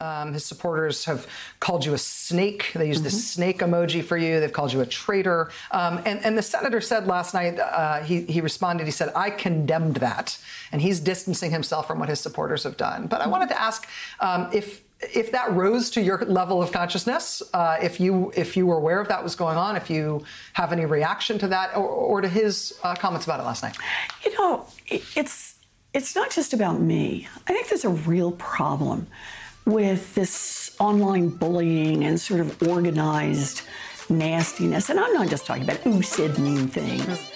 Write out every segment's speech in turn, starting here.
Um, his supporters have called you a snake. They used mm-hmm. the snake emoji for you. They've called you a traitor. Um, and, and, the senator said last night, uh, he, he responded, he said, I condemned that. And he's distancing himself from what his supporters have done. But I wanted to ask um, if if that rose to your level of consciousness, uh, if you if you were aware of that was going on, if you have any reaction to that, or, or to his uh, comments about it last night. You know, it's it's not just about me. I think there's a real problem with this online bullying and sort of organized nastiness. And I'm not just talking about who said mean things.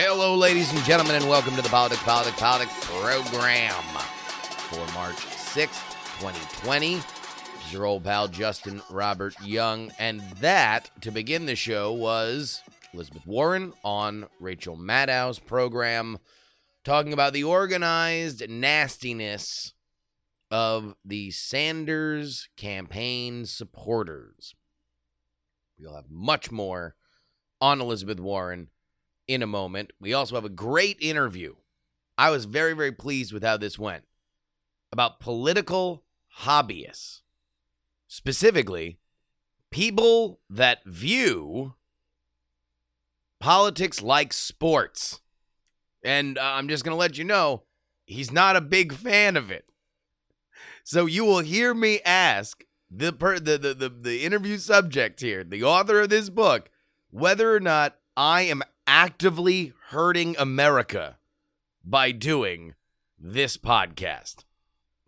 Hello, ladies and gentlemen, and welcome to the Politics, Politics, Politics program for March 6th, 2020. This is your old pal, Justin Robert Young. And that, to begin the show, was Elizabeth Warren on Rachel Maddow's program, talking about the organized nastiness of the Sanders campaign supporters. We'll have much more on Elizabeth Warren in a moment. We also have a great interview. I was very, very pleased with how this went about political hobbyists, specifically people that view politics like sports. And uh, I'm just going to let you know, he's not a big fan of it. So you will hear me ask the, per, the, the, the, the interview subject here, the author of this book, whether or not I am actively hurting America by doing this podcast.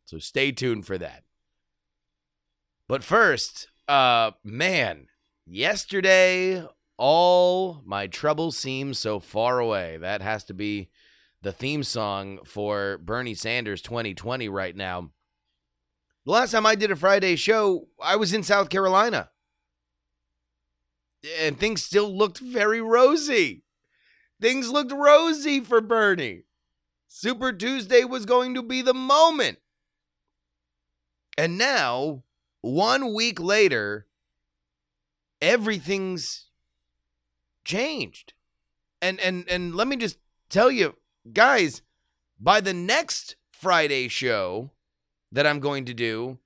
So stay tuned for that. But first, uh man, yesterday all my troubles seem so far away. That has to be the theme song for Bernie Sanders 2020 right now. The last time I did a Friday show, I was in South Carolina. And things still looked very rosy. Things looked rosy for Bernie. Super Tuesday was going to be the moment. And now, one week later, everything's changed. And and and let me just tell you, guys, by the next Friday show that I'm going to do,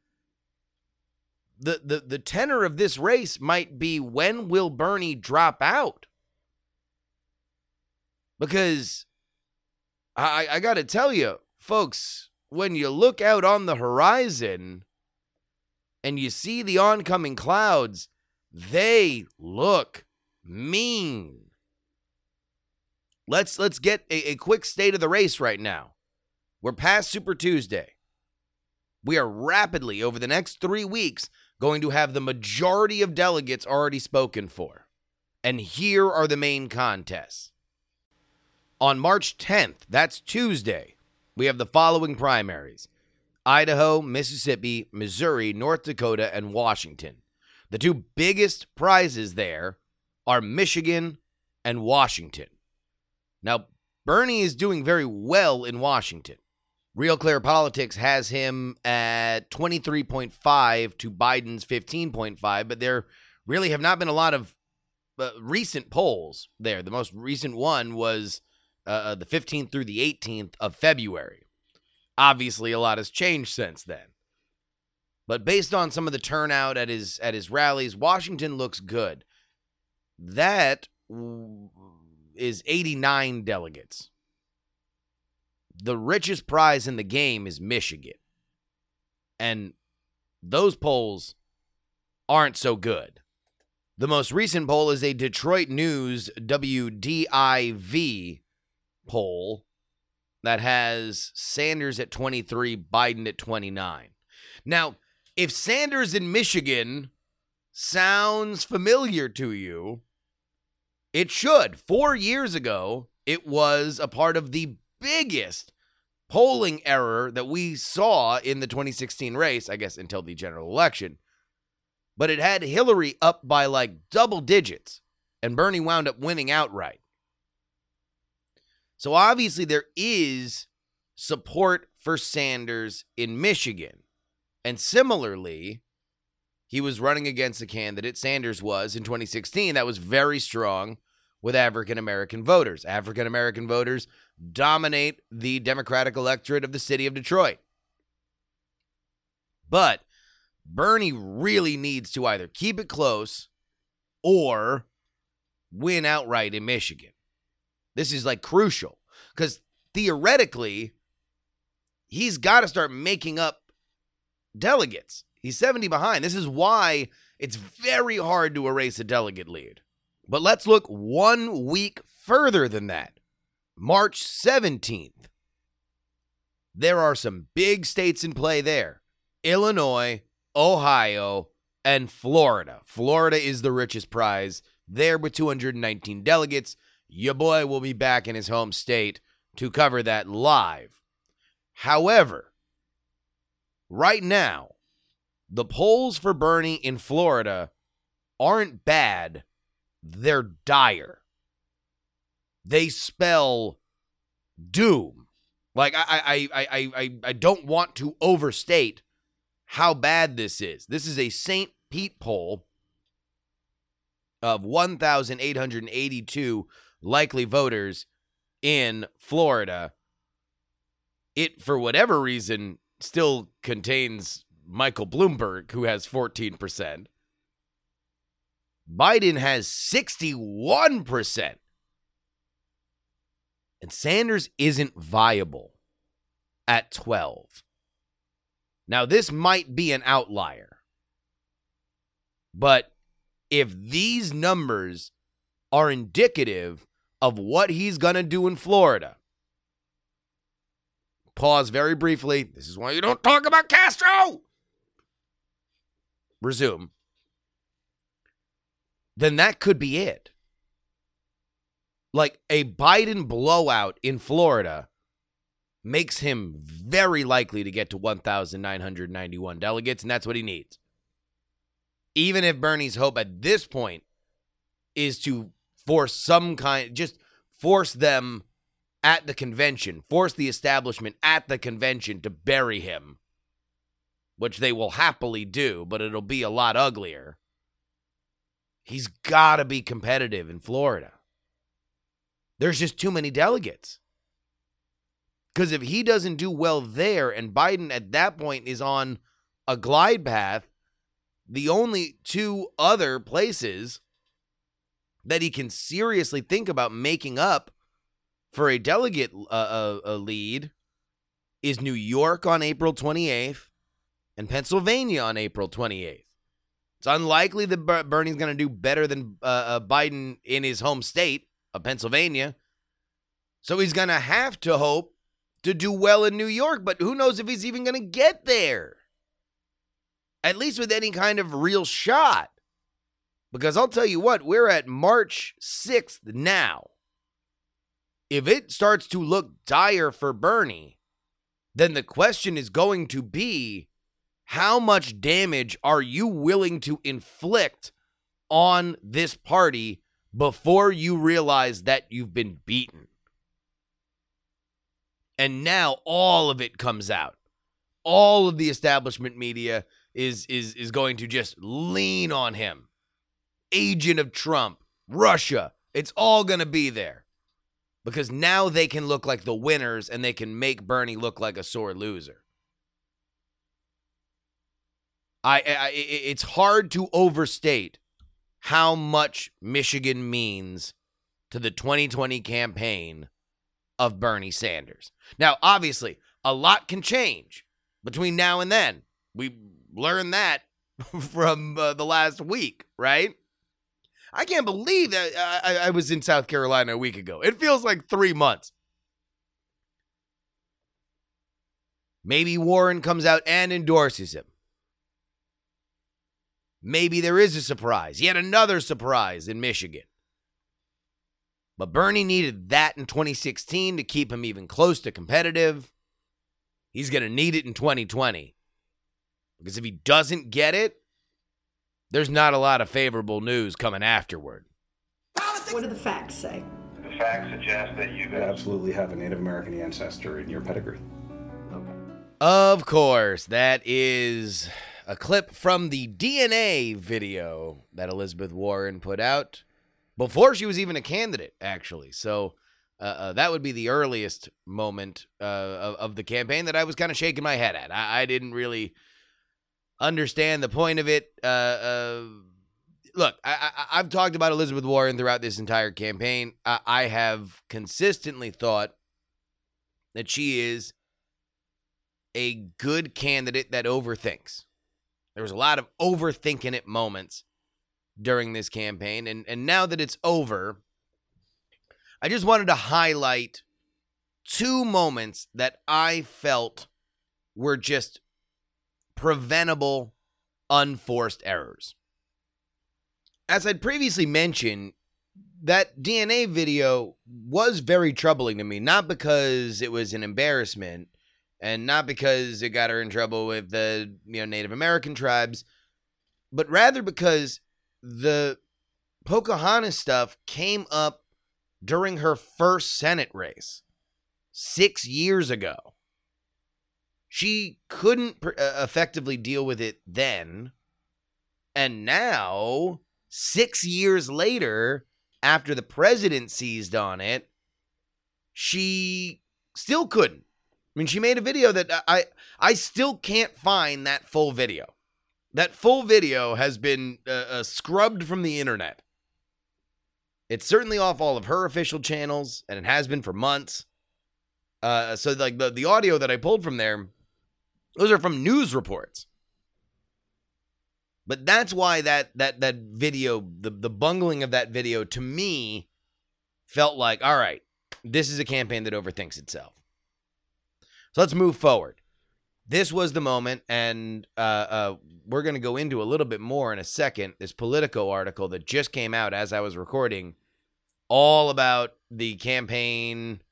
the the the tenor of this race might be when will Bernie drop out? Because I I got to tell you, folks, when you look out on the horizon and you see the oncoming clouds, they look mean. Let's let's get a, a quick state of the race right now. We're past Super Tuesday. We are rapidly over the next three weeks going to have the majority of delegates already spoken for. And here are the main contests. On March 10th, that's Tuesday, we have the following primaries Idaho, Mississippi, Missouri, North Dakota, and Washington. The two biggest prizes there are Michigan and Washington. Now, Bernie is doing very well in Washington. Real Clear Politics has him at 23.5 to Biden's 15.5, but there really have not been a lot of uh, recent polls there. The most recent one was uh, uh the 15th through the 18th of February. Obviously, a lot has changed since then. But based on some of the turnout at his at his rallies, Washington looks good. That is 89 delegates. The richest prize in the game is Michigan. And those polls aren't so good. The most recent poll is a Detroit News WDIV poll that has Sanders at 23, Biden at 29. Now, if Sanders in Michigan sounds familiar to you, it should. Four years ago, it was a part of the biggest polling error that we saw in the 2016 race, I guess, until the general election. But it had Hillary up by like double digits, and Bernie wound up winning outright. So obviously, there is support for Sanders in Michigan. And similarly, he was running against a candidate, Sanders was, in 2016, that was very strong with African American voters. African American voters dominate the Democratic electorate of the city of Detroit. But Bernie really needs to either keep it close or win outright in Michigan. This is like crucial because theoretically, he's got to start making up delegates. He's 70 behind. This is why it's very hard to erase a delegate lead. But let's look one week further than that March 17th. There are some big states in play there Illinois, Ohio, and Florida. Florida is the richest prize there with 219 delegates. Your boy will be back in his home state to cover that live. However, right now, the polls for Bernie in Florida aren't bad, they're dire. They spell doom. Like I I I I I, don't want to overstate how bad this is. This is a St. Pete poll of 1,882 likely voters in Florida. It, for whatever reason, still contains Michael Bloomberg, who has 14%. Biden has 61%. And Sanders isn't viable at 12. Now, this might be an outlier. But if these numbers are indicative of what he's going to do in Florida, pause very briefly. This is why you don't talk about Castro. Resume. Then that could be it. Like a Biden blowout in Florida makes him very likely to get to 1,991 delegates, and that's what he needs. Even if Bernie's hope at this point is to force some kind, just force them at the convention, force the establishment at the convention to bury him, which they will happily do, but it'll be a lot uglier. He's got to be competitive in Florida. There's just too many delegates. Because if he doesn't do well there and Biden at that point is on a glide path, the only two other places that he can seriously think about making up for a delegate uh, uh, a lead is New York on April 28th and Pennsylvania on April 28th. It's unlikely that Bernie's going to do better than uh, uh, Biden in his home state of Pennsylvania. So he's going to have to hope to do well in New York, but who knows if he's even going to get there? At least with any kind of real shot. Because I'll tell you what, we're at March 6th now. If it starts to look dire for Bernie, then the question is going to be how much damage are you willing to inflict on this party before you realize that you've been beaten? And now all of it comes out. All of the establishment media is is is going to just lean on him. Agent of Trump, Russia, it's all going to be there. Because now they can look like the winners and they can make Bernie look like a sore loser. I, I it's hard to overstate how much Michigan means to the 2020 campaign of Bernie Sanders. Now, obviously, a lot can change between now and then. We learned that from uh, the last week, right? I can't believe that I, I was in South Carolina a week ago. It feels like three months. Maybe Warren comes out and endorses him. Maybe there is a surprise, yet another surprise in Michigan. But Bernie needed that in 2016 to keep him even close to competitive. He's going to need it in 2020. Because if he doesn't get it, there's not a lot of favorable news coming afterward. What do the facts say? The facts suggest that you absolutely have a Native American ancestor in your pedigree. Okay. Of course, that is a clip from the DNA video that Elizabeth Warren put out before she was even a candidate, actually. So uh, uh, that would be the earliest moment uh, of, of, the campaign that I was kind of shaking my head at. I, I, didn't really understand the point of it. Uh, uh, look, I, have talked about Elizabeth Warren throughout this entire campaign. I, I have consistently thought that she is a good candidate that overthinks. There was a lot of overthinking it moments during this campaign, and and now that it's over, I just wanted to highlight two moments that I felt were just preventable, unforced errors. As I'd previously mentioned, that DNA video was very troubling to me, not because it was an embarrassment and not because it got her in trouble with the you know Native American tribes, but rather because the Pocahontas stuff came up during her first Senate race six years ago. She couldn't pr- uh, effectively deal with it then. And now, six years later, after the president seized on it, she still couldn't. I mean, she made a video that I I still can't find that full video. That full video has been uh, uh, scrubbed from the internet. It's certainly off all of her official channels, and it has been for months. Uh, so, like the the audio that I pulled from there, those are from news reports. But that's why that that that video, the the bungling of that video, to me, felt like, all right, this is a campaign that overthinks itself. So let's move forward this was the moment, and uh, uh, we're going to go into a little bit more in a second. This Politico article that just came out as I was recording, all about the campaign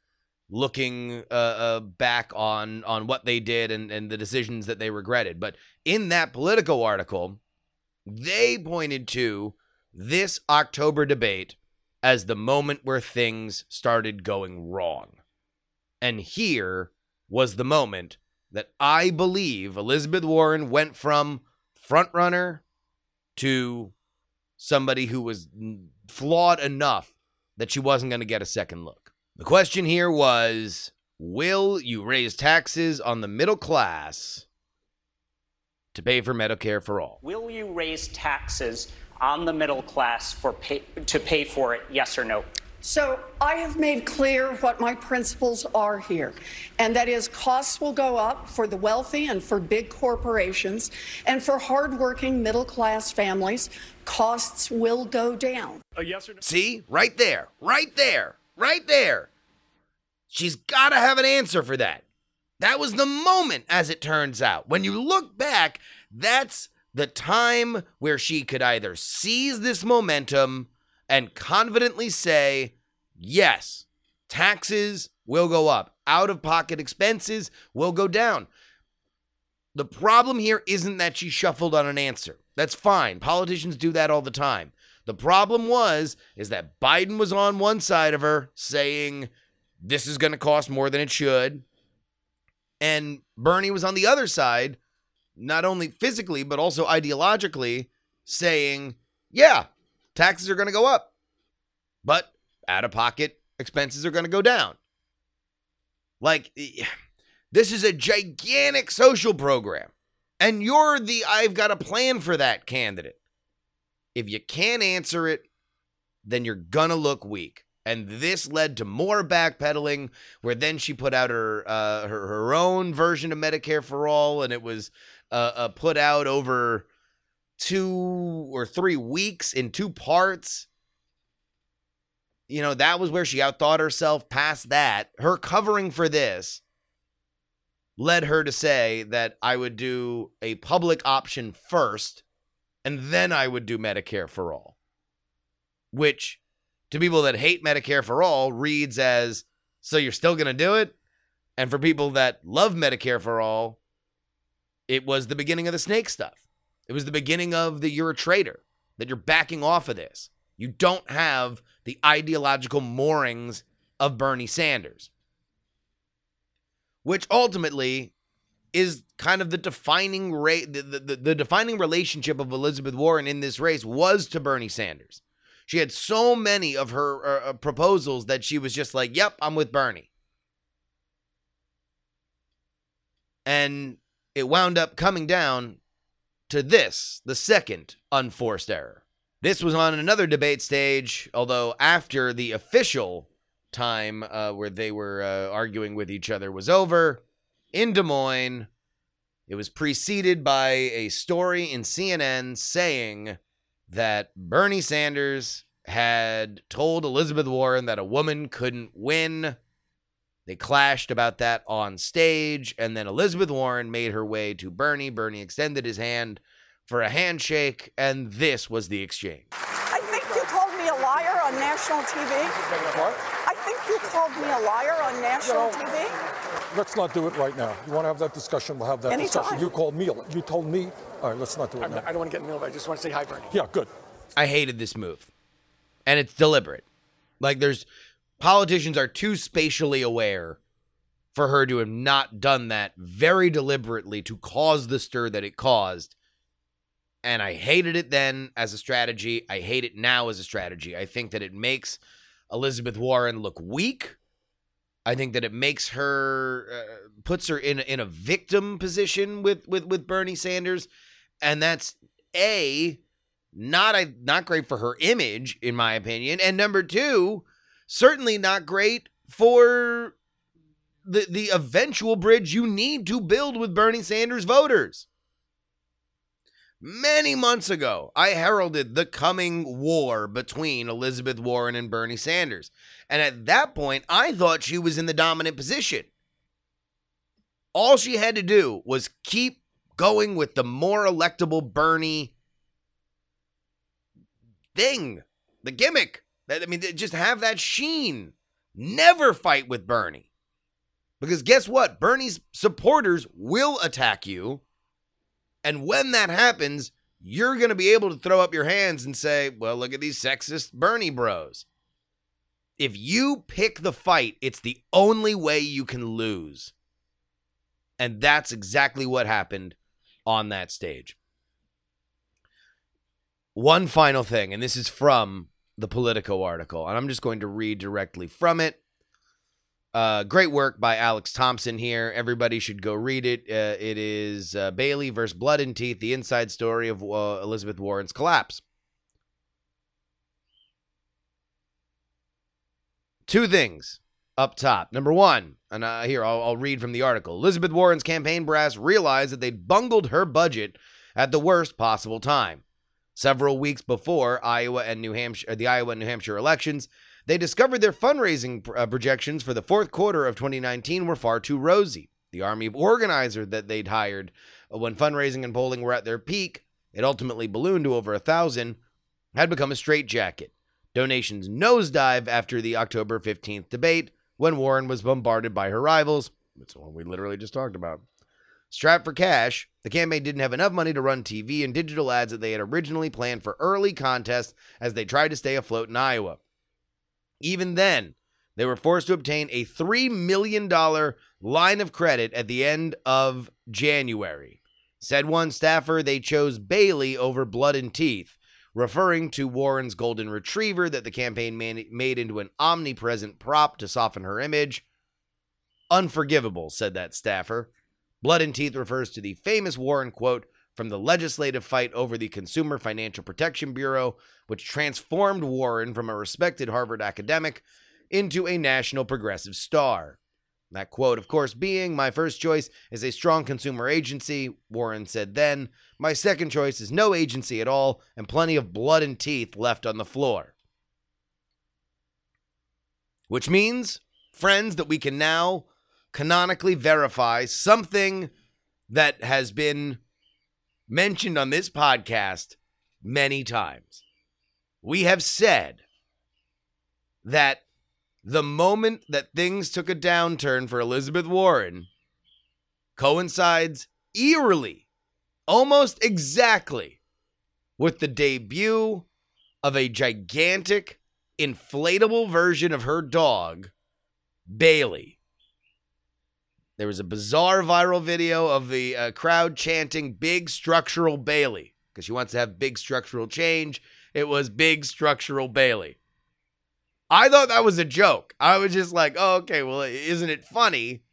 looking uh, uh, back on on what they did and, and the decisions that they regretted. But in that Politico article, they pointed to this October debate as the moment where things started going wrong. And here was the moment that I believe Elizabeth Warren went from frontrunner to somebody who was flawed enough that she wasn't going to get a second look. The question here was Will you raise taxes on the middle class to pay for Medicare for all? Will you raise taxes on the middle class for pay, to pay for it, yes or no? So I have made clear what my principles are here, and that is costs will go up for the wealthy and for big corporations, and for hardworking middle class families, costs will go down. A yes or no? See, right there, right there, right there. She's got to have an answer for that. That was the moment, as it turns out. When you look back, that's the time where she could either seize this momentum and confidently say, yes, taxes will go up, out of pocket expenses will go down. The problem here isn't that she shuffled on an answer. That's fine. Politicians do that all the time. The problem was is that Biden was on one side of her saying this is going to cost more than it should. And Bernie was on the other side, not only physically but also ideologically saying, yeah, taxes are going to go up, but out of pocket expenses are going to go down. Like, this is a gigantic social program, and you're the I've got a plan for that candidate. If you can't answer it, then you're going to look weak. And this led to more backpedaling, where then she put out her uh, her, her own version of Medicare for All, and it was uh, uh, put out over two or three weeks in two parts. You know, that was where she outthought herself. Past that, her covering for this led her to say that I would do a public option first and then I would do Medicare for all. Which, to people that hate Medicare for all, reads as so you're still going to do it? And for people that love Medicare for all, it was the beginning of the snake stuff. It was the beginning of the you're a traitor, that you're backing off of this. You don't have the ideological moorings of Bernie Sanders, which ultimately is kind of the defining ra- the, the, the defining relationship of Elizabeth Warren in this race was to Bernie Sanders. She had so many of her uh, uh, proposals that she was just like, "Yep, I'm with Bernie." And it wound up coming down to this, the second unforced error. This was on another debate stage, although after the official time uh, where they were uh, arguing with each other was over in Des Moines. It was preceded by a story in CNN saying that Bernie Sanders had told Elizabeth Warren that a woman couldn't win. They clashed about that on stage, and then Elizabeth Warren made her way to Bernie. Bernie extended his hand for a handshake, and this was the exchange. I think you called me a liar on national TV. What? I think you called me a liar on national You TV. Let's not do it right now. You want to have that discussion? We'll have that Anytime. discussion. You called me. You told me. All right, let's not do it I'm now. not- I don't want to get in the middle of it. I just want to say hi, Bernie. Yeah, good. I hated this move. And it's deliberate. Like there's politicians are too spatially aware for her to have not done that very deliberately to cause the stir that it caused. And I hated it then as a strategy. I hate it now as a strategy. I think that it makes Elizabeth Warren look weak. I think that it makes her uh, puts her in in a victim position with with with Bernie Sanders, and that's a not a not great for her image, in my opinion, and number two, certainly not great for the the eventual bridge you need to build with Bernie Sanders voters. Many months ago, I heralded the coming war between Elizabeth Warren and Bernie Sanders. And at that point, I thought she was in the dominant position. All she had to do was keep going with the more electable Bernie thing, the gimmick. I mean, just have that sheen. Never fight with Bernie. Because guess what? Bernie's supporters will attack you. And when that happens, you're going to be able to throw up your hands and say, well, look at these sexist Bernie bros. If you pick the fight, it's the only way you can lose. And that's exactly what happened on that stage. One final thing, and this is from the Politico article, and I'm just going to read directly from it. Uh, great work by Alex Thompson here. Everybody should go read it. Uh, it is uh, Bailey versus Blood and Teeth: The Inside Story of uh, Elizabeth Warren's Collapse. Two things up top. Number one, and uh, here I'll, I'll read from the article. Elizabeth Warren's campaign brass realized that they'd bungled her budget at the worst possible time. Several weeks before Iowa and New Hampshire, the Iowa and New Hampshire elections, they discovered their fundraising uh, projections for the fourth quarter of 2019 were far too rosy. The army of organizers that they'd hired uh, when fundraising and polling were at their peak, it ultimately ballooned to over a thousand, had become a straitjacket. Donations nosedive after the October 15th debate when Warren was bombarded by her rivals. That's the one we literally just talked about. Strapped for cash, the campaign didn't have enough money to run TV and digital ads that they had originally planned for early contests as they tried to stay afloat in Iowa. Even then, they were forced to obtain a $3 million line of credit at the end of January. Said one staffer they chose Bailey over Blood and Teeth, referring to Warren's golden retriever that the campaign man- made into an omnipresent prop to soften her image. Unforgivable, said that staffer. Blood and Teeth refers to the famous Warren quote from the legislative fight over the Consumer Financial Protection Bureau, which transformed Warren from a respected Harvard academic into a national progressive star. That quote, of course, being my first choice is a strong consumer agency, Warren said then. My second choice is no agency at all and plenty of blood and teeth left on the floor. Which means, friends, that we can now canonically verify something that has been mentioned on this podcast many times. We have said that the moment that things took a downturn for Elizabeth Warren coincides eerily, almost exactly, with the debut of a gigantic, inflatable version of her dog, Bailey. There was a bizarre viral video of the uh, crowd chanting big structural Bailey because she wants to have big structural change it was big structural Bailey. I thought that was a joke. I was just like, oh, okay, well, isn't it funny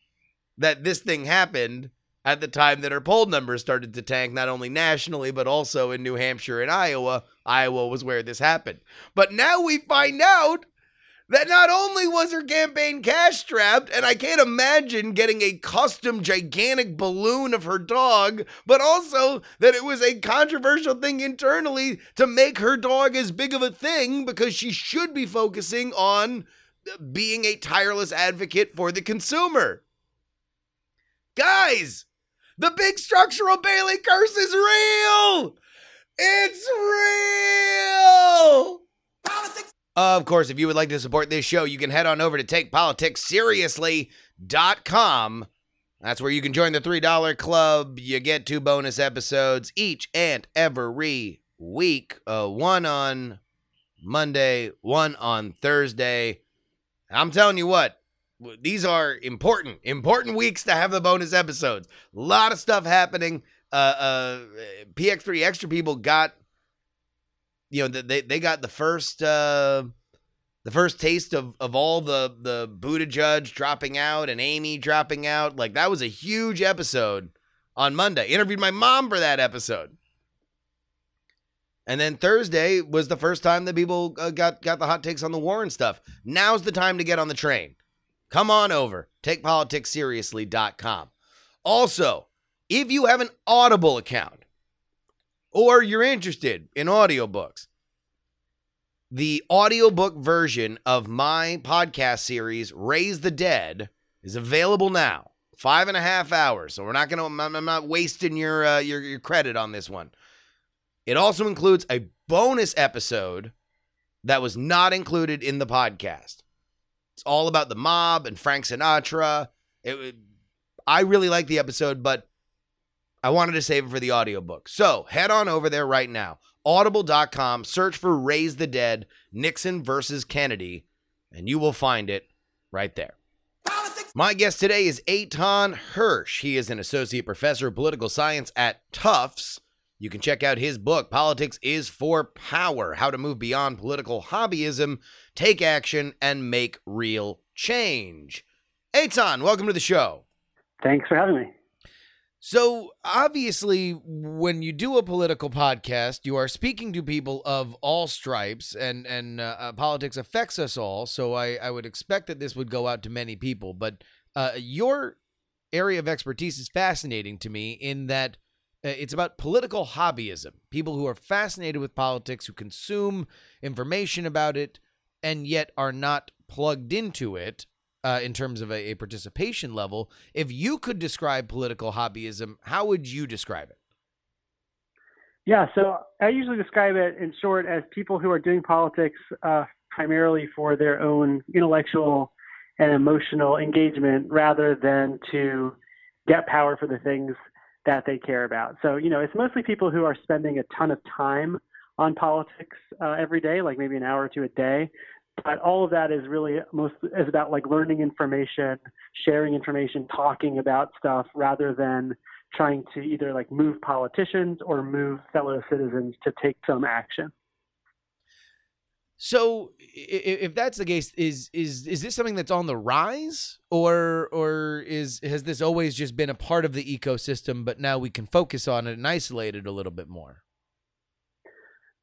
that this thing happened at the time that her poll numbers started to tank, not only nationally, but also in New Hampshire and Iowa? Iowa was where this happened. But now we find out that not only was her campaign cash strapped, and I can't imagine getting a custom gigantic balloon of her dog, but also that it was a controversial thing internally to make her dog as big of a thing because she should be focusing on being a tireless advocate for the consumer. Guys, the big structural Bailey curse is real! It's real! Politics of course, if you would like to support this show, you can head on over to takepoliticsseriously.com. That's where you can join the $3 club. You get two bonus episodes each and every week. Uh, one on Monday, one on Thursday. I'm telling you what, these are important, important weeks to have the bonus episodes. A lot of stuff happening. Uh, uh, PX3 Extra people got you know they they got the first uh the first taste of of all the the Buttigieg dropping out and Amy dropping out. Like that was a huge episode on Monday. Interviewed my mom for that episode. And then Thursday was the first time that people uh, got got the hot takes on the Warren stuff. Now's the time to get on the train. Come on over. TakePoliticsSeriously.com. Also, if you have an Audible account, or you're interested in audiobooks, the audiobook version of my podcast series, Raise the Dead, is available now. Five and a half hours. So we're not going to, I'm not wasting your, uh, your, your credit on this one. It also includes a bonus episode that was not included in the podcast. It's all about the mob and Frank Sinatra. It, I really like the episode, but I wanted to save it for the audiobook. So head on over there right now. Audible.com, search for Raise the Dead, Nixon versus Kennedy, and you will find it right there. My guest today is Eitan Hersh. He is an associate professor of political science at Tufts. You can check out his book, Politics is for Power How to Move Beyond Political Hobbyism, Take Action, and Make Real Change. Eitan, welcome to the show. Thanks for having me. So, obviously, when you do a political podcast, you are speaking to people of all stripes, and and uh, uh, politics affects us all. So, I, I would expect that this would go out to many people. But uh, your area of expertise is fascinating to me in that uh, it's about political hobbyism. People who are fascinated with politics, who consume information about it, and yet are not plugged into it uh, in terms of a, a, participation level. If you could describe political hobbyism, how would you describe it? Yeah, so I usually describe it in short as people who are doing politics uh, primarily for their own intellectual and emotional engagement rather than to get power for the things that they care about. So, you know, it's mostly people who are spending a ton of time on politics uh, every day, like maybe an hour or two a day, but all of that is really most is about like learning information, sharing information, talking about stuff rather than trying to either like move politicians or move fellow citizens to take some action. So, if that's the case, is is is this something that's on the rise, or or is has this always just been a part of the ecosystem, but now we can focus on it and isolate it a little bit more?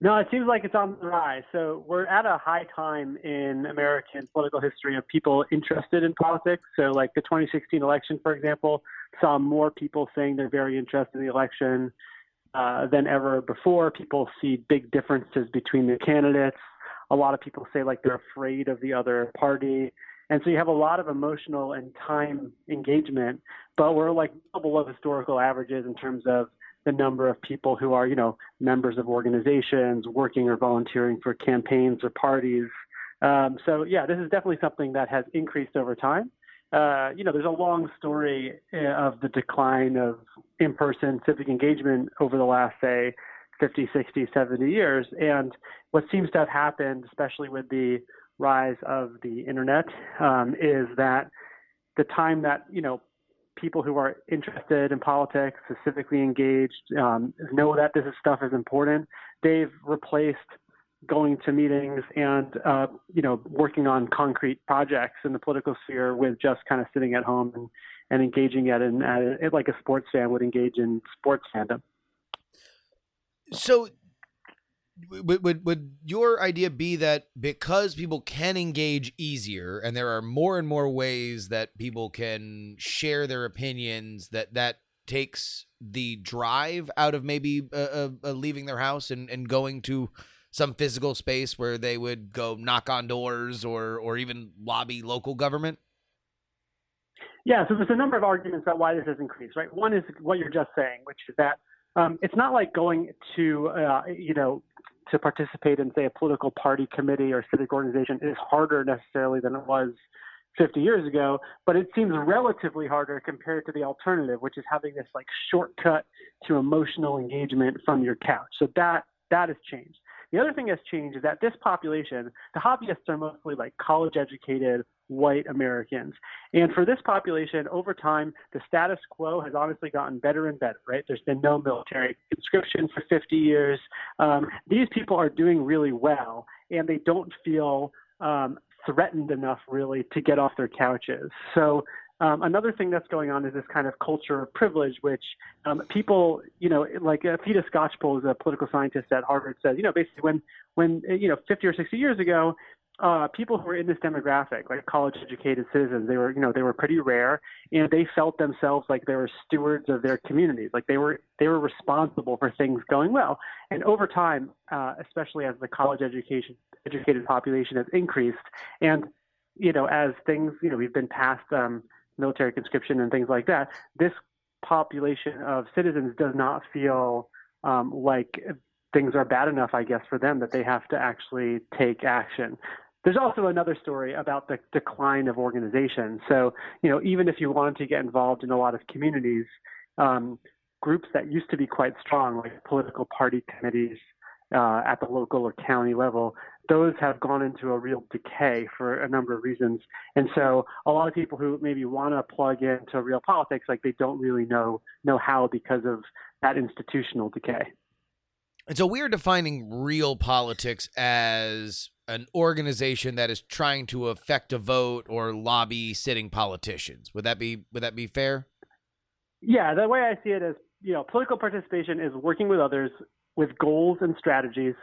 No, it seems like it's on the rise. So we're at a high time in American political history of people interested in politics. So, like the 2016 election, for example, saw more people saying they're very interested in the election uh, than ever before. People see big differences between the candidates. A lot of people say like they're afraid of the other party. And so you have a lot of emotional and time engagement, but we're like below historical averages in terms of the number of people who are, you know, members of organizations, working or volunteering for campaigns or parties. Um, so yeah, this is definitely something that has increased over time. Uh, you know, there's a long story uh, of the decline of in-person civic engagement over the last, say, 50, 60, 70 years. And what seems to have happened, especially with the rise of the internet, um, is that the time that you know people who are interested in politics, specifically engaged, um, know that this stuff is important. They've replaced going to meetings and uh, you know working on concrete projects in the political sphere with just kind of sitting at home and, and engaging at an at, like a sports fan would engage in sports fandom. So would, would would your idea be that because people can engage easier and there are more and more ways that people can share their opinions that that takes the drive out of maybe uh, uh, leaving their house and, and going to some physical space where they would go knock on doors or or even lobby local government? Yeah, so there's a number of arguments about why this has increased, right? One is what you're just saying, which is that um, it's not like going to, uh, you know, to participate in, say, a political party committee or civic organization is harder necessarily than it was 50 years ago, but it seems relatively harder compared to the alternative, which is having this like shortcut to emotional engagement from your couch. So that that has changed. The other thing that's changed is that this population, the hobbyists are mostly like college educated white Americans. And for this population, over time, the status quo has honestly gotten better and better, right? There's been no military conscription for 50 years. Um, these people are doing really well, and they don't feel um, threatened enough really to get off their couches. So um, another thing that's going on is this kind of culture of privilege, which um, people, you know, like uh, Theda Skocpol is a political scientist at Harvard, says, you know, basically when, when, you know, 50 or 60 years ago, uh, people who were in this demographic, like college-educated citizens, they were, you know, they were pretty rare, and they felt themselves like they were stewards of their communities, like they were, they were responsible for things going well. And over time, uh, especially as the college education educated population has increased, and you know, as things, you know, we've been past um, military conscription and things like that, this population of citizens does not feel um, like things are bad enough, I guess, for them that they have to actually take action. There's also another story about the decline of organizations. So, you know, even if you wanted to get involved in a lot of communities, um, groups that used to be quite strong, like political party committees uh, at the local or county level, those have gone into a real decay for a number of reasons. And so a lot of people who maybe want to plug into real politics, like they don't really know know how because of that institutional decay. And so we're defining real politics as an organization that is trying to affect a vote or lobby sitting politicians. Would that be would that be fair? Yeah, the way I see it is, you know, political participation is working with others with goals and strategies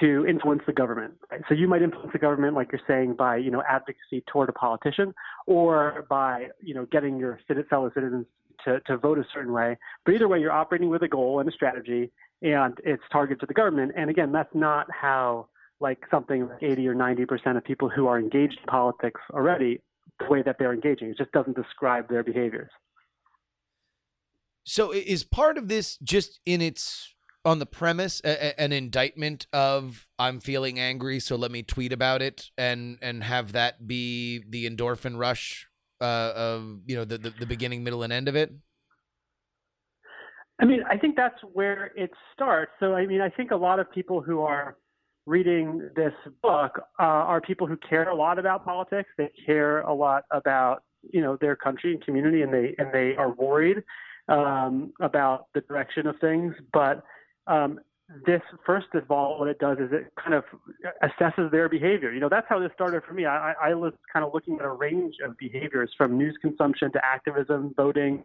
to influence the government. Right? So you might influence the government, like you're saying, by you know advocacy toward a politician, or by you know getting your fellow citizens to, to vote a certain way. But either way, you're operating with a goal and a strategy, and it's targeted to the government. And again, that's not how like something like 80 or 90 percent of people who are engaged in politics already, the way that they're engaging. It just doesn't describe their behaviors. So is part of this just in its on the premise a, an indictment of I'm feeling angry, so let me tweet about it and and have that be the endorphin rush uh, of you know the, the, the beginning, middle, and end of it? I mean, I think that's where it starts. So, I mean, I think a lot of people who are reading this book uh, are people who care a lot about politics. They care a lot about you know their country and community, and they and they are worried um, about the direction of things, but um, this first of all, what it does is it kind of assesses their behavior. You know, that's how this started for me. I, I was kind of looking at a range of behaviors from news consumption to activism, voting,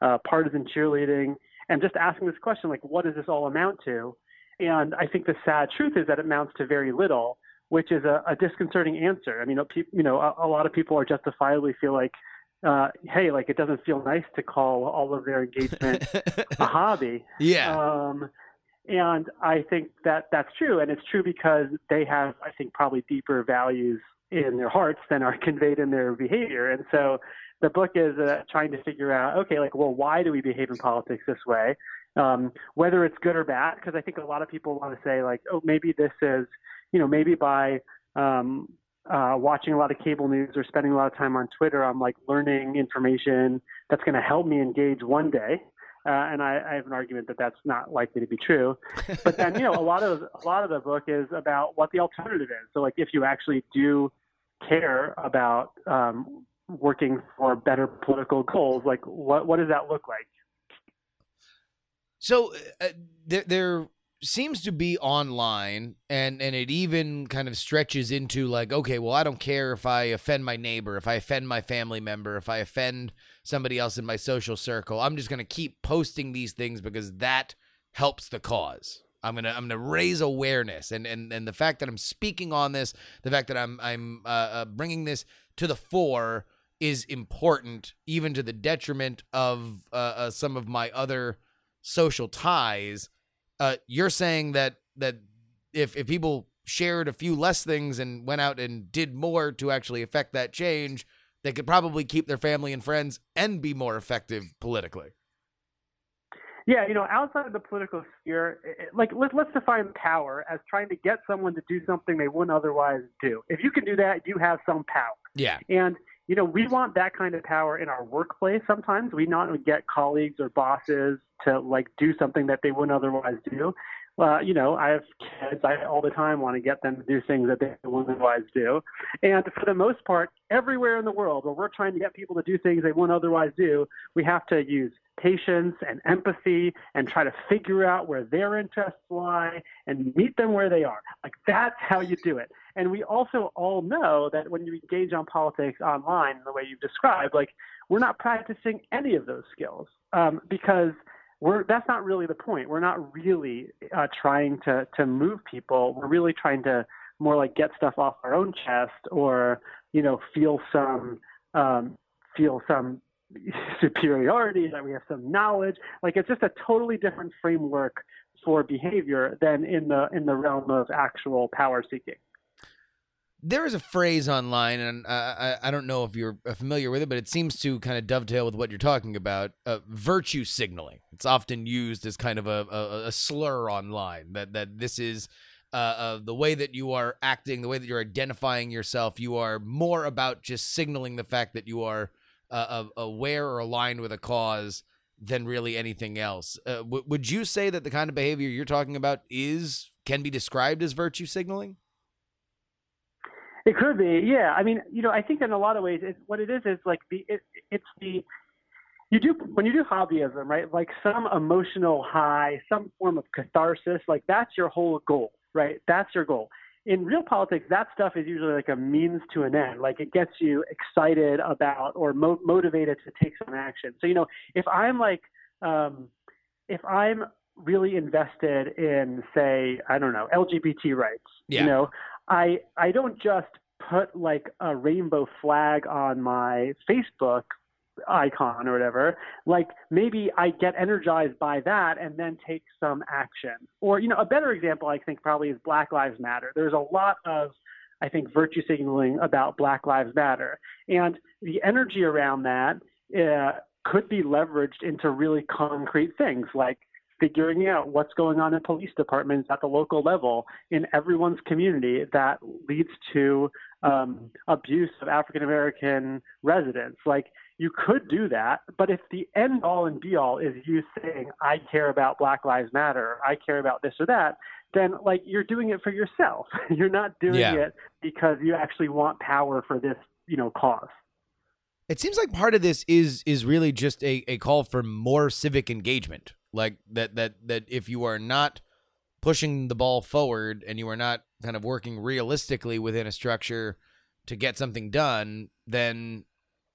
uh, partisan cheerleading, and just asking this question, like, what does this all amount to? And I think the sad truth is that it amounts to very little, which is a, a disconcerting answer. I mean, you know, a, a lot of people are justifiably feel like, uh, hey, like it doesn't feel nice to call all of their engagement a hobby. Yeah. Um, and I think that that's true. And it's true because they have, I think, probably deeper values in their hearts than are conveyed in their behavior. And so the book is uh, trying to figure out, okay, like, well, why do we behave in politics this way? Um, whether it's good or bad, because I think a lot of people want to say, like, oh, maybe this is, you know, maybe by um, uh, watching a lot of cable news or spending a lot of time on Twitter, I'm like learning information that's going to help me engage one day. Uh, and I, I, have an argument that that's not likely to be true. But then, you know, a lot of a lot of the book is about what the alternative is. So, like, if you actually do care about um, working for better political goals, like, what what does that look like? So, uh, there, there seems to be online and and it even kind of stretches into like okay well i don't care if i offend my neighbor if i offend my family member if i offend somebody else in my social circle i'm just going to keep posting these things because that helps the cause. I'm going to i'm going to raise awareness and and and the fact that i'm speaking on this the fact that i'm i'm uh, uh, bringing this to the fore is important even to the detriment of uh, uh some of my other social ties uh, you're saying that that if if people shared a few less things and went out and did more to actually affect that change, they could probably keep their family and friends and be more effective politically. Yeah, you know, outside of the political sphere, like let's let's define power as trying to get someone to do something they wouldn't otherwise do. If you can do that, you have some power. Yeah. And you know, we want that kind of power in our workplace sometimes. We not get colleagues or bosses to like do something that they wouldn't otherwise do. Uh, you know, I have kids. I all the time want to get them to do things that they wouldn't otherwise do. And for the most part, everywhere in the world where we're trying to get people to do things they wouldn't otherwise do, we have to use patience and empathy and try to figure out where their interests lie and meet them where they are. Like that's how you do it. And we also all know that when you engage on politics online, the way you've described, like we're not practicing any of those skills um, because we're that's not really the point. We're not really uh, trying to to move people. We're really trying to more like get stuff off our own chest or you know feel some um, feel some superiority that we have some knowledge. Like it's just a totally different framework for behavior than in the in the realm of actual power seeking there is a phrase online, and I, I don't know if you're familiar with it, but it seems to kind of dovetail with what you're talking about. Uh, virtue signaling. It's often used as kind of a, a, a slur online. That that this is uh, uh, the way that you are acting, the way that you're identifying yourself. You are more about just signaling the fact that you are uh, aware or aligned with a cause than really anything else. Uh, w- would you say that the kind of behavior you're talking about is can be described as virtue signaling? It could be, yeah. I mean, you know, I think in a lot of ways, it's, what it is is like the it, it's the you do when you do hobbyism, right? Like some emotional high, some form of catharsis. Like that's your whole goal, right? That's your goal. In real politics, that stuff is usually like a means to an end. Like it gets you excited about or mo- motivated to take some action. So you know, if I'm like, um, if I'm really invested in, say, I don't know, LGBT rights, yeah. you know, I I don't just put like a rainbow flag on my Facebook icon or whatever. Like maybe I get energized by that and then take some action. Or you know, a better example I think probably is Black Lives Matter. There's a lot of I think virtue signaling about Black Lives Matter, and the energy around that uh, could be leveraged into really concrete things like figuring out what's going on in police departments at the local level in everyone's community that leads to um, abuse of African American residents. Like you could do that, but if the end all and be all is you saying, I care about Black Lives Matter, I care about this or that, then like you're doing it for yourself. you're not doing yeah. it because you actually want power for this, you know, cause. It seems like part of this is is really just a, a call for more civic engagement like that that that if you are not pushing the ball forward and you are not kind of working realistically within a structure to get something done, then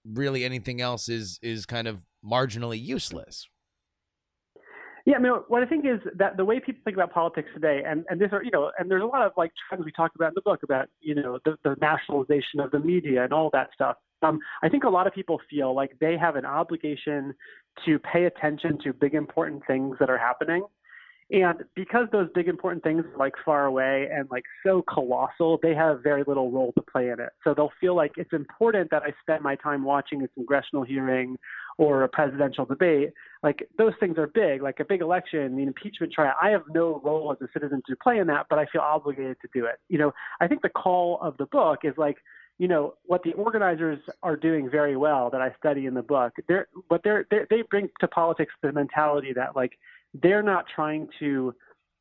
really anything else is is kind of marginally useless. Yeah, I mean, what I think is that the way people think about politics today, and and there's you know, and there's a lot of like trends we talk about in the book about you know the, the nationalization of the media and all that stuff. Um, I think a lot of people feel like they have an obligation to pay attention to big important things that are happening. And because those big important things are like far away and like so colossal, they have very little role to play in it. So they'll feel like it's important that I spend my time watching a congressional hearing or a presidential debate. Like those things are big, like a big election, the impeachment trial. I have no role as a citizen to play in that, but I feel obligated to do it. You know, I think the call of the book is like you know what the organizers are doing very well that I study in the book. They're what they're, they're they bring to politics the mentality that like they're not trying to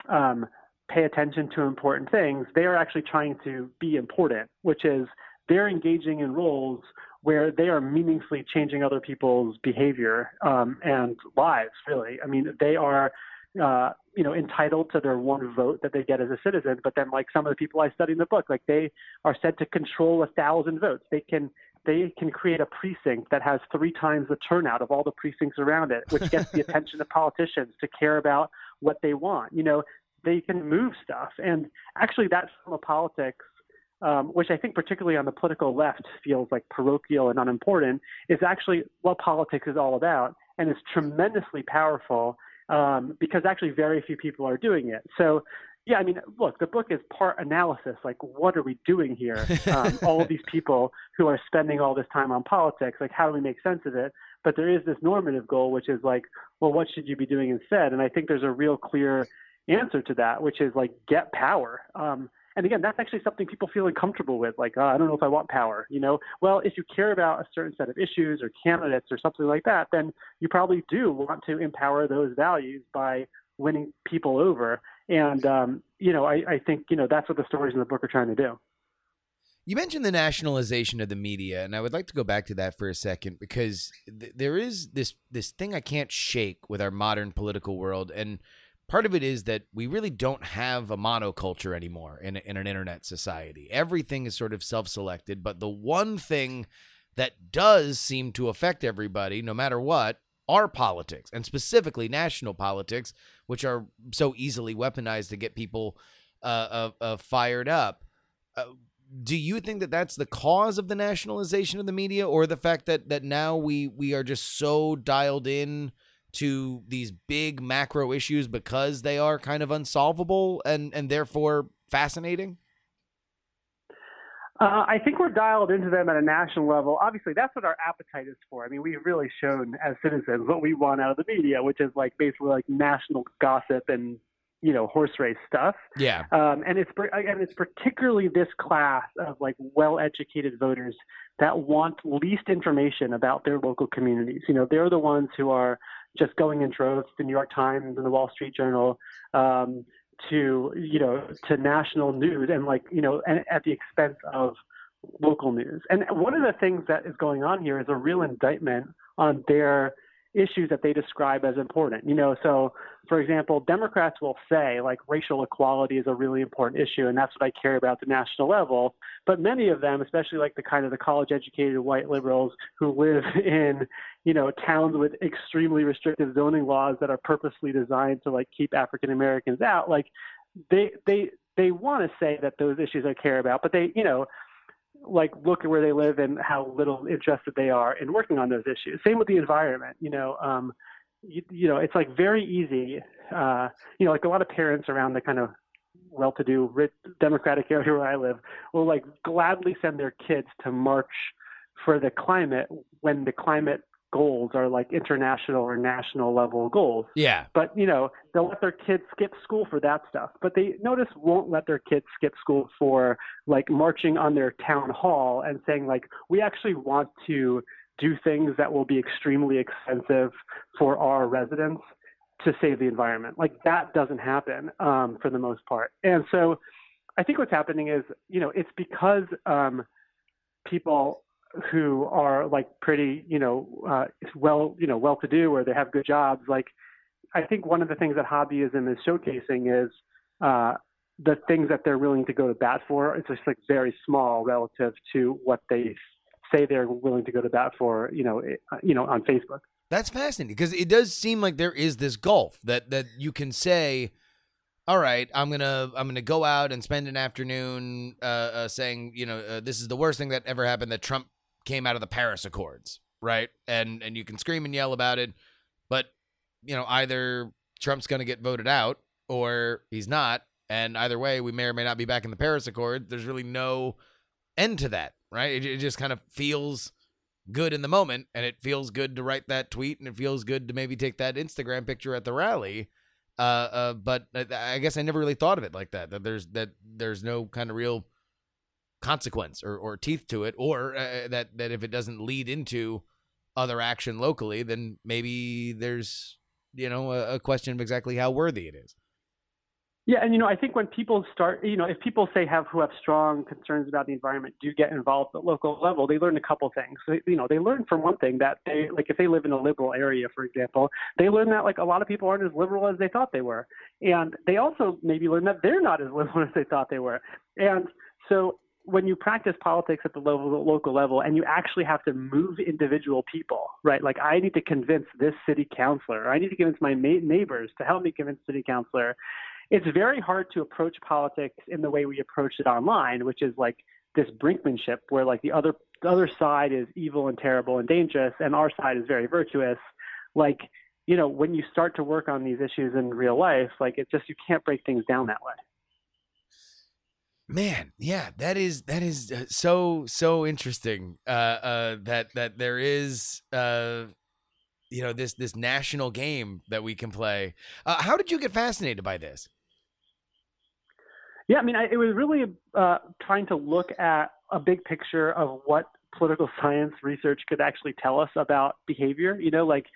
um, pay attention to important things. They are actually trying to be important, which is they're engaging in roles where they are meaningfully changing other people's behavior um, and lives. Really, I mean, they are uh, you know, entitled to their one vote that they get as a citizen. But then, like some of the people I study in the book, like they are said to control a thousand votes. They can they can create a precinct that has three times the turnout of all the precincts around it, which gets the attention of politicians to care about what they want. You know, they can move stuff, and actually, that form of politics. Um, which I think, particularly on the political left, feels like parochial and unimportant, is actually what politics is all about, and is tremendously powerful um, because actually very few people are doing it. So, yeah, I mean, look, the book is part analysis. Like, what are we doing here? Um, all of these people who are spending all this time on politics, like, how do we make sense of it? But there is this normative goal, which is like, well, what should you be doing instead? And I think there's a real clear answer to that, which is like, get power. Um, and again, that's actually something people feel uncomfortable with. Like, oh, I don't know if I want power. You know, well, if you care about a certain set of issues or candidates or something like that, then you probably do want to empower those values by winning people over. And um, you know, I, I think you know that's what the stories in the book are trying to do. You mentioned the nationalization of the media, and I would like to go back to that for a second because th- there is this this thing I can't shake with our modern political world, and part of it is that we really don't have a monoculture anymore in, in an internet society. Everything is sort of self selected, but the one thing that does seem to affect everybody, no matter what, are politics, and specifically national politics, which are so easily weaponized to get people uh, uh, uh, fired up. Uh, do you think that that's the cause of the nationalization of the media, or the fact that that now we we are just so dialed in? to these big macro issues because they are kind of unsolvable and and therefore fascinating? Uh, I think we're dialed into them at a national level. Obviously, that's what our appetite is for. I mean, we've really shown as citizens what we want out of the media, which is like basically like national gossip and you know horse race stuff. Yeah. Um, and it's and it's particularly this class of like well-educated voters that want least information about their local communities. You know, they're the ones who are just going in droves to the New York Times and the Wall Street Journal um, to you know to national news and like you know and at the expense of local news. And one of the things that is going on here is a real indictment on their issues that they describe as important. You know, so for example, Democrats will say like racial equality is a really important issue, and that's what I care about at the national level. But many of them, especially like the kind of the college-educated white liberals who live in, you know, towns with extremely restrictive zoning laws that are purposely designed to like keep African Americans out, like they they they want to say that those issues I care about, but they, you know, like look at where they live and how little interested they are in working on those issues. Same with the environment. You know, um, you, you know, it's like very easy. Uh, you know, like a lot of parents around the kind of well-to-do rich Democratic area where I live will like gladly send their kids to march for the climate when the climate goals are like international or national level goals. Yeah. But you know, they'll let their kids skip school for that stuff. But they notice won't let their kids skip school for like marching on their town hall and saying like we actually want to do things that will be extremely expensive for our residents to save the environment. Like that doesn't happen um, for the most part. And so I think what's happening is, you know, it's because um, people who are like pretty, you know, uh, well, you know, well-to-do or they have good jobs. Like, I think one of the things that hobbyism is showcasing is uh, the things that they're willing to go to bat for. It's just like very small relative to what they say they're willing to go to bat for. You know, uh, you know, on Facebook. That's fascinating because it does seem like there is this gulf that that you can say all right, I'm gonna I'm gonna go out and spend an afternoon uh, uh, saying you know uh, this is the worst thing that ever happened that Trump came out of the Paris Accords, right? And and you can scream and yell about it, but you know either Trump's going to get voted out or he's not, and either way, we may or may not be back in the Paris Accord. There's really no end to that, right? It, it just kind of feels good in the moment, and it feels good to write that tweet, and it feels good to maybe take that Instagram picture at the rally. Uh, uh, but I guess I never really thought of it like that. That there's that there's no kind of real consequence or, or teeth to it, or uh, that that if it doesn't lead into other action locally, then maybe there's you know a, a question of exactly how worthy it is. Yeah, and you know, I think when people start, you know, if people say have who have strong concerns about the environment do get involved at local level, they learn a couple things. They, you know, they learn from one thing that they like if they live in a liberal area, for example, they learn that like a lot of people aren't as liberal as they thought they were, and they also maybe learn that they're not as liberal as they thought they were, and so when you practice politics at the local, local level and you actually have to move individual people, right? Like I need to convince this city councilor, or I need to convince my ma- neighbors to help me convince city councilor it's very hard to approach politics in the way we approach it online, which is like this brinkmanship where like the other the other side is evil and terrible and dangerous and our side is very virtuous. Like, you know, when you start to work on these issues in real life, like it just you can't break things down that way. Man, yeah, that is that is uh, so so interesting. Uh, uh, that that there is uh, you know this this national game that we can play. Uh, how did you get fascinated by this? Yeah, I mean, I, it was really uh, trying to look at a big picture of what political science research could actually tell us about behavior. You know, like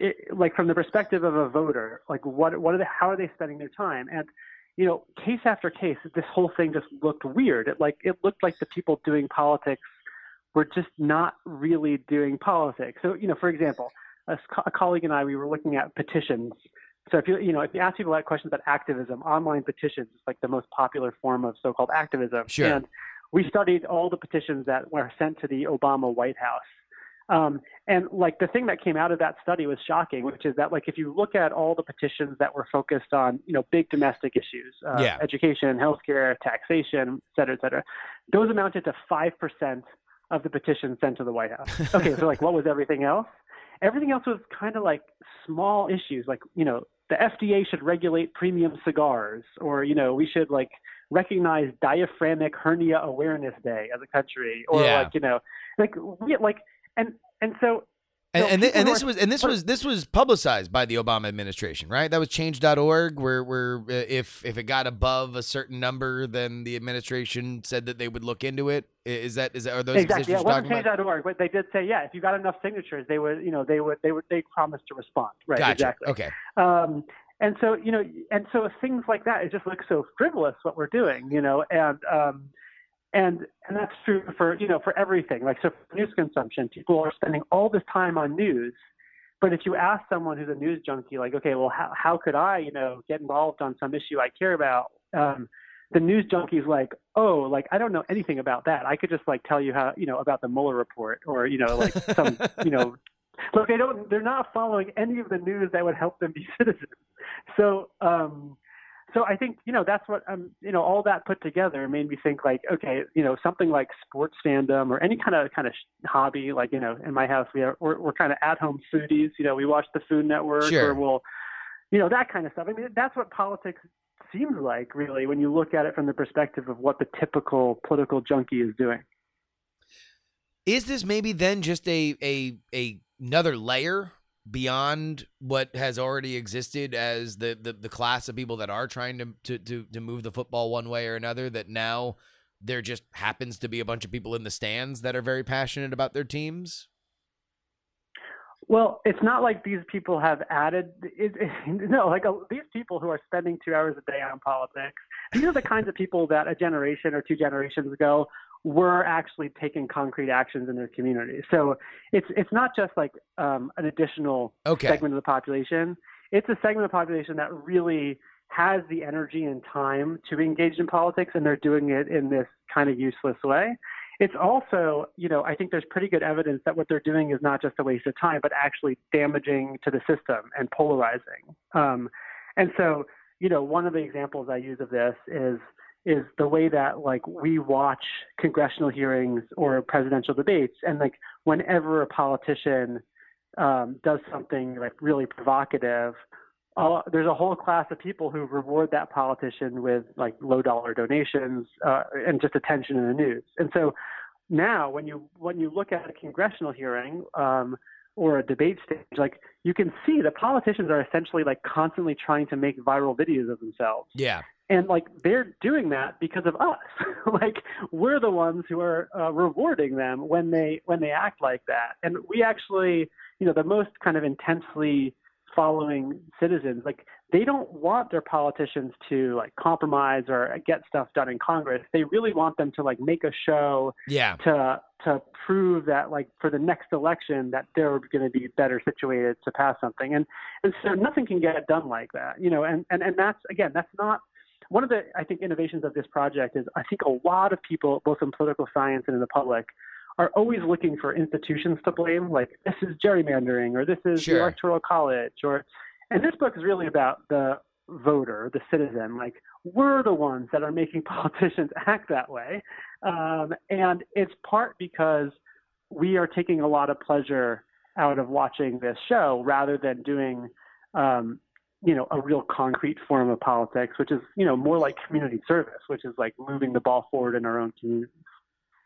it, like from the perspective of a voter, like what what are they, how are they spending their time? And you know, case after case, this whole thing just looked weird. It like it looked like the people doing politics were just not really doing politics. So, you know, for example, a, a colleague and I, we were looking at petitions so if you you know if you ask people that questions about activism, online petitions is like the most popular form of so-called activism. Sure. And we studied all the petitions that were sent to the Obama White House. Um, and like the thing that came out of that study was shocking, which is that like if you look at all the petitions that were focused on you know big domestic issues, uh, yeah. education, healthcare, taxation, et cetera, et cetera, those amounted to five percent of the petitions sent to the White House. Okay, so like what was everything else? Everything else was kind of like small issues, like you know the FDA should regulate premium cigars, or you know, we should like recognize diaphragmatic hernia awareness day as a country, or Yeah. like you know, like we like and and so. And, and, people and this was and this was this was publicized by the Obama administration, right? That was Change.org, where where uh, if if it got above a certain number, then the administration said that they would look into it. Is that is that are those exactly. Yeah, it wasn't change.org, but they did say, yeah, if you got enough signatures, they would, you know, they would, they would, they promised to respond. Right. Gotcha. Exactly. Okay. Um, and so, you know, and so things like that, it just looks so frivolous what we're doing, you know, and, um, and, and that's true for, you know, for everything. Like, so for news consumption, people are spending all this time on news. But if you ask someone who's a news junkie, like, okay, well, how, how could I, you know, get involved on some issue I care about? Um, the news junkie's like, oh, like I don't know anything about that. I could just like tell you how, you know, about the Mueller report or you know, like some, you know, look, they don't, they're not following any of the news that would help them be citizens. So, um, so I think you know that's what um, you know all that put together made me think like okay you know something like sports fandom or any kind of kind of hobby like you know in my house we are we're, we're kind of at home foodies you know we watch the Food Network Sure. or we'll you know that kind of stuff. I mean that's what politics seems like really when you look at it from the perspective of what the typical political junkie is doing. Is this maybe then just a a a another layer beyond what has already existed as the, the the class of people that are trying to, to to to move the football one way or another that now there just happens to be a bunch of people in the stands that are very passionate about their teams Well, it's not like these people have added. It, it, no, like uh these people who are spending two hours a day on politics. These are the kinds of people that a generation or two generations ago were actually taking concrete actions in their community. So it's it's not just like um, an additional Okay. segment of the population. It's a segment of the population that really has the energy and time to engage in politics, and they're doing it in this kind of useless way. It's also, you know, I think there's pretty good evidence that what they're doing is not just a waste of time, but actually damaging to the system and polarizing. Um, and so, you know, one of the examples I use of this is is the way that like we watch congressional hearings or presidential debates, and like whenever a politician um, does something like really provocative, there's a whole class of people who reward that politician with like low dollar donations uh, and just attention in the news. And so now, when you when you look at a congressional hearing um, or a debate stage, like you can see the politicians are essentially like constantly trying to make viral videos of themselves yeah and like they're doing that because of us like we're the ones who are uh, rewarding them when they when they act like that and we actually you know the most kind of intensely following citizens like they don't want their politicians to like compromise or get stuff done in Congress. They really want them to like make a show yeah. to to prove that like for the next election that they're going to be better situated to pass something. And and so nothing can get done like that, you know. And and and that's again, that's not one of the I think innovations of this project is I think a lot of people, both in political science and in the public, are always looking for institutions to blame, like this is gerrymandering or this is Sure. the electoral college or and this book is really about the voter, the citizen. Like we're the ones that are making politicians act that way, um, and it's part because we are taking a lot of pleasure out of watching this show rather than doing, um, you know, a real concrete form of politics, which is you know more like community service, which is like moving the ball forward in our own community.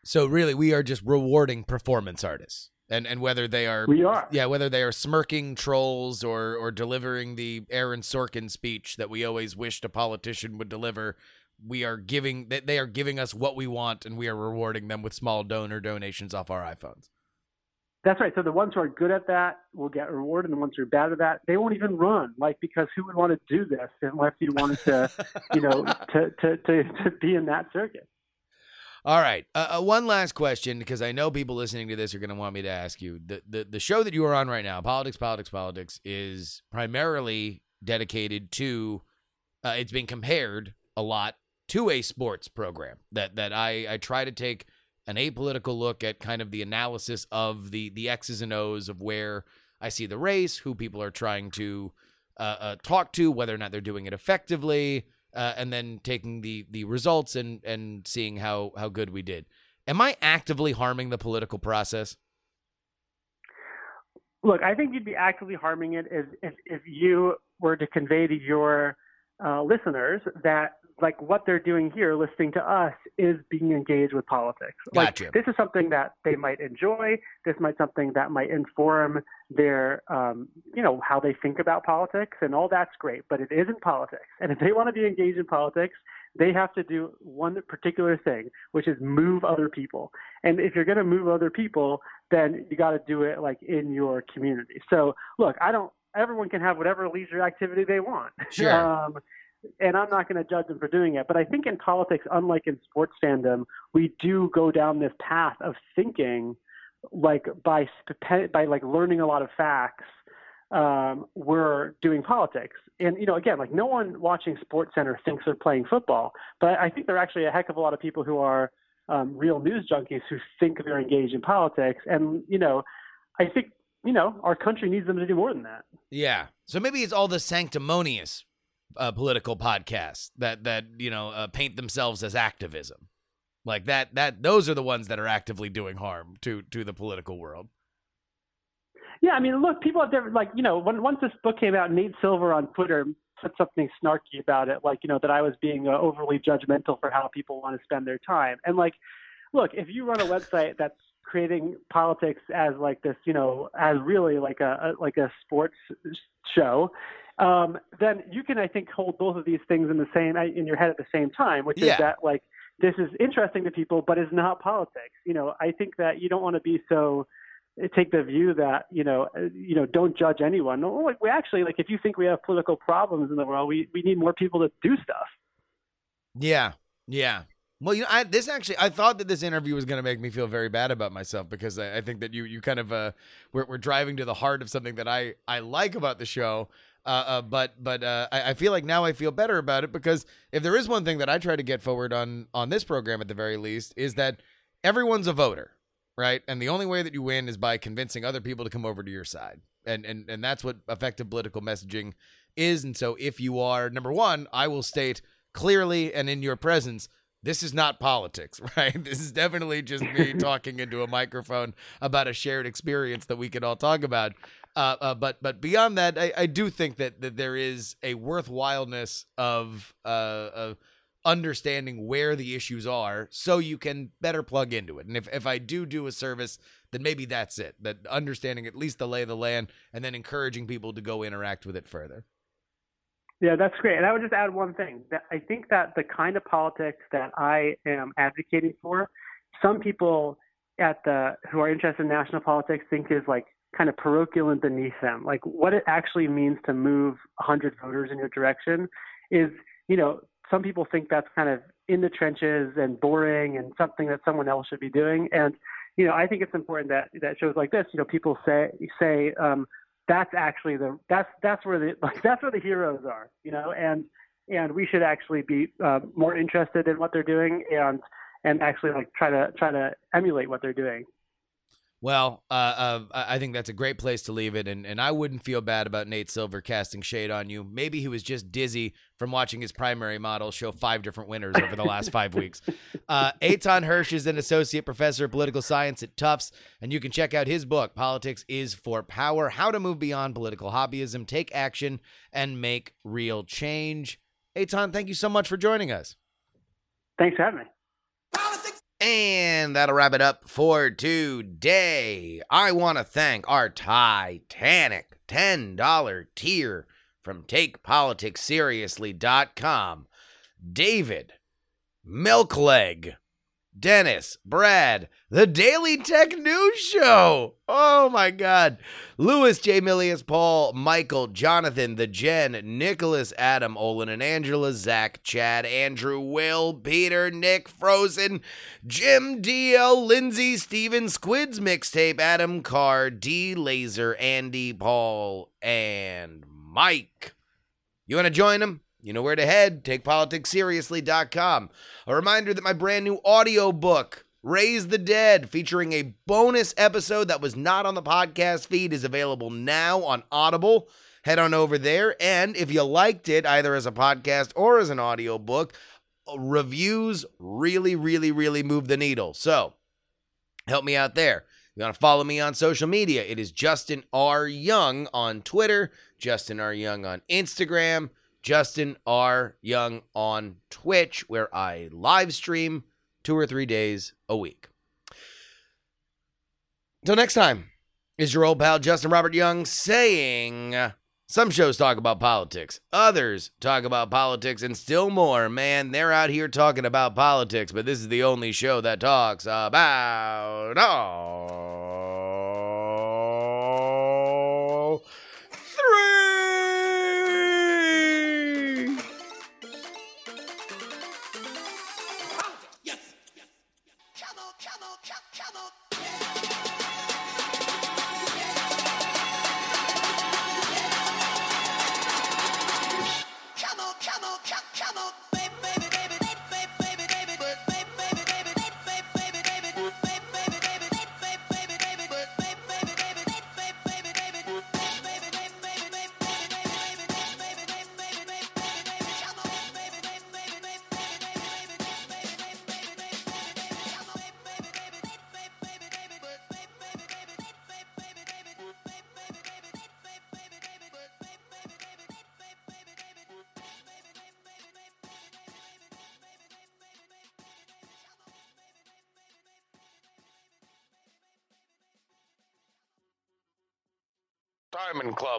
So really, we are just rewarding performance artists, and and whether they are We are. yeah, whether they are smirking trolls or or delivering the Aaron Sorkin speech that we always wished a politician would deliver, we are giving they they are giving us what we want, and we are rewarding them with small donor donations off our iPhones. That's right. So the ones who are good at that will get rewarded, and the ones who are bad at that, they won't even run. Like because who would want to do this unless you wanted to, you know, to, to to to be in that circuit. All right. Uh, uh, one last question, because I know people listening to this are going to want me to ask you. The, the the show that you are on right now, Politics, Politics, Politics, is primarily dedicated to. Uh, it's been compared a lot to a sports program that that I I try to take an apolitical look at kind of the analysis of the the X's and O's of where I see the race, who people are trying to uh, uh, talk to, whether or not they're doing it effectively, uh, and then taking the the results and and seeing how how good we did. Am I actively harming the political process? Look, I think you'd be actively harming it if if, if you were to convey to your uh, listeners that like what they're doing here, listening to us, is being engaged with politics. Like Gotcha. this is something that they might enjoy. This might something that might inform their, um, you know, how they think about politics, and all that's great. But it isn't politics, and if they want to be engaged in politics, they have to do one particular thing, which is move other people. And if you're going to move other people, then you got to do it like in your community. So look, I don't. Everyone can have whatever leisure activity they want. Sure. Um, and I'm not going to judge them for doing it. But I think in politics, unlike in sports fandom, we do go down this path of thinking, like by by like learning a lot of facts. Um, we're doing politics, and you know, again, like no one watching Sports Center thinks they're playing football, but I think there are actually a heck of a lot of people who are um, real news junkies who think they're engaged in politics, and you know, I think you know our country needs them to do more than that. Yeah. So maybe it's all the sanctimonious uh, political podcasts that that you know uh, paint themselves as activism, like that. That those are the ones that are actively doing harm to to the political world. Yeah, I mean, look, people have different, like, you know, when, once this book came out, Nate Silver on Twitter said something snarky about it, like, you know, that I was being uh, overly judgmental for how people want to spend their time. And, like, look, if you run a website that's creating politics as, like, this, you know, as really like a, a like a sports show, um, then you can, I think, hold both of these things in the same, in your head at the same time, which Yeah. is that, like, this is interesting to people, but is not politics. You know, I think that you don't want to be so take the view that you know uh, you know don't judge anyone. No, we actually like if you think we have political problems in the world, we we need more people to do stuff. Yeah, yeah. Well, you know, I, this actually, I thought that this interview was going to make me feel very bad about myself because I, I think that you, you kind of, uh, we're, we're driving to the heart of something that I, I like about the show. Uh, uh, but, but, uh, I, I feel like now I feel better about it because if there is one thing that I try to get forward on, on this program at the very least is that everyone's a voter, right? And the only way that you win is by convincing other people to come over to your side. And, and, and that's what effective political messaging is. And so if you are number one, I will state clearly and in your presence, this is not politics, right? This is definitely just me talking into a microphone about a shared experience that we can all talk about. Uh, uh, but but beyond that, I, I do think that, that there is a worthwhileness of uh, of understanding where the issues are, so you can better plug into it. And if if I do do a service, then maybe that's it. That understanding at least the lay of the land, and then encouraging people to go interact with it further. Yeah, that's great. And I would just add one thing that I think that the kind of politics that I am advocating for, some people at the who are interested in national politics think is like kind of parochial and beneath them. Like what it actually means to move 100 voters in your direction is, you know, some people think that's kind of in the trenches and boring and something that someone else should be doing. And you know, I think it's important that that shows like this, you know, people say say um, that's actually the that's that's where the like that's where the heroes are, you know, and and we should actually be uh, more interested in what they're doing and and actually like try to try to emulate what they're doing. Well, uh, uh, I think that's a great place to leave it, and, and I wouldn't feel bad about Nate Silver casting shade on you. Maybe he was just dizzy from watching his primary model show five different winners over the last five weeks. Uh, Eitan Hersh is an associate professor of political science at Tufts, and you can check out his book, Politics is for Power How to Move Beyond Political Hobbyism, Take Action, and Make Real Change. Eitan, thank you so much for joining us. Thanks for having me. And that'll wrap it up for today. I want to thank our Titanic $10 tier from TakePoliticsSeriously.com, David, Milkleg, Dennis, Brad, The Daily Tech News Show. Oh my God. Lewis, J. Milius, Paul, Michael, Jonathan, The Jen, Nicholas, Adam, Olin and Angela, Zach, Chad, Andrew, Will, Peter, Nick, Frozen, Jim, DL, Lindsay, Steven, Squids Mixtape, Adam Carr, D. Laser, Andy, Paul, and Mike. You want to join them? You know where to head. TakePoliticsSeriously.com. A reminder that my brand new audio book, Raise the Dead, featuring a bonus episode that was not on the podcast feed, is available now on Audible. Head on over there. And if you liked it, either as a podcast or as an audio book, uh, reviews really, really, really move the needle. So help me out there. You want to follow me on social media? It is Justin R. Young on Twitter, Justin R. Young on Instagram. Justin R. Young on Twitch, where I live stream two or three days a week. Until next time, is your old pal Justin Robert Young saying some shows talk about politics, others talk about politics, and still more. Man, they're out here talking about politics, but this is the only show that talks about. Oh,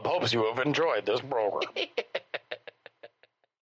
Club hopes you have enjoyed this program.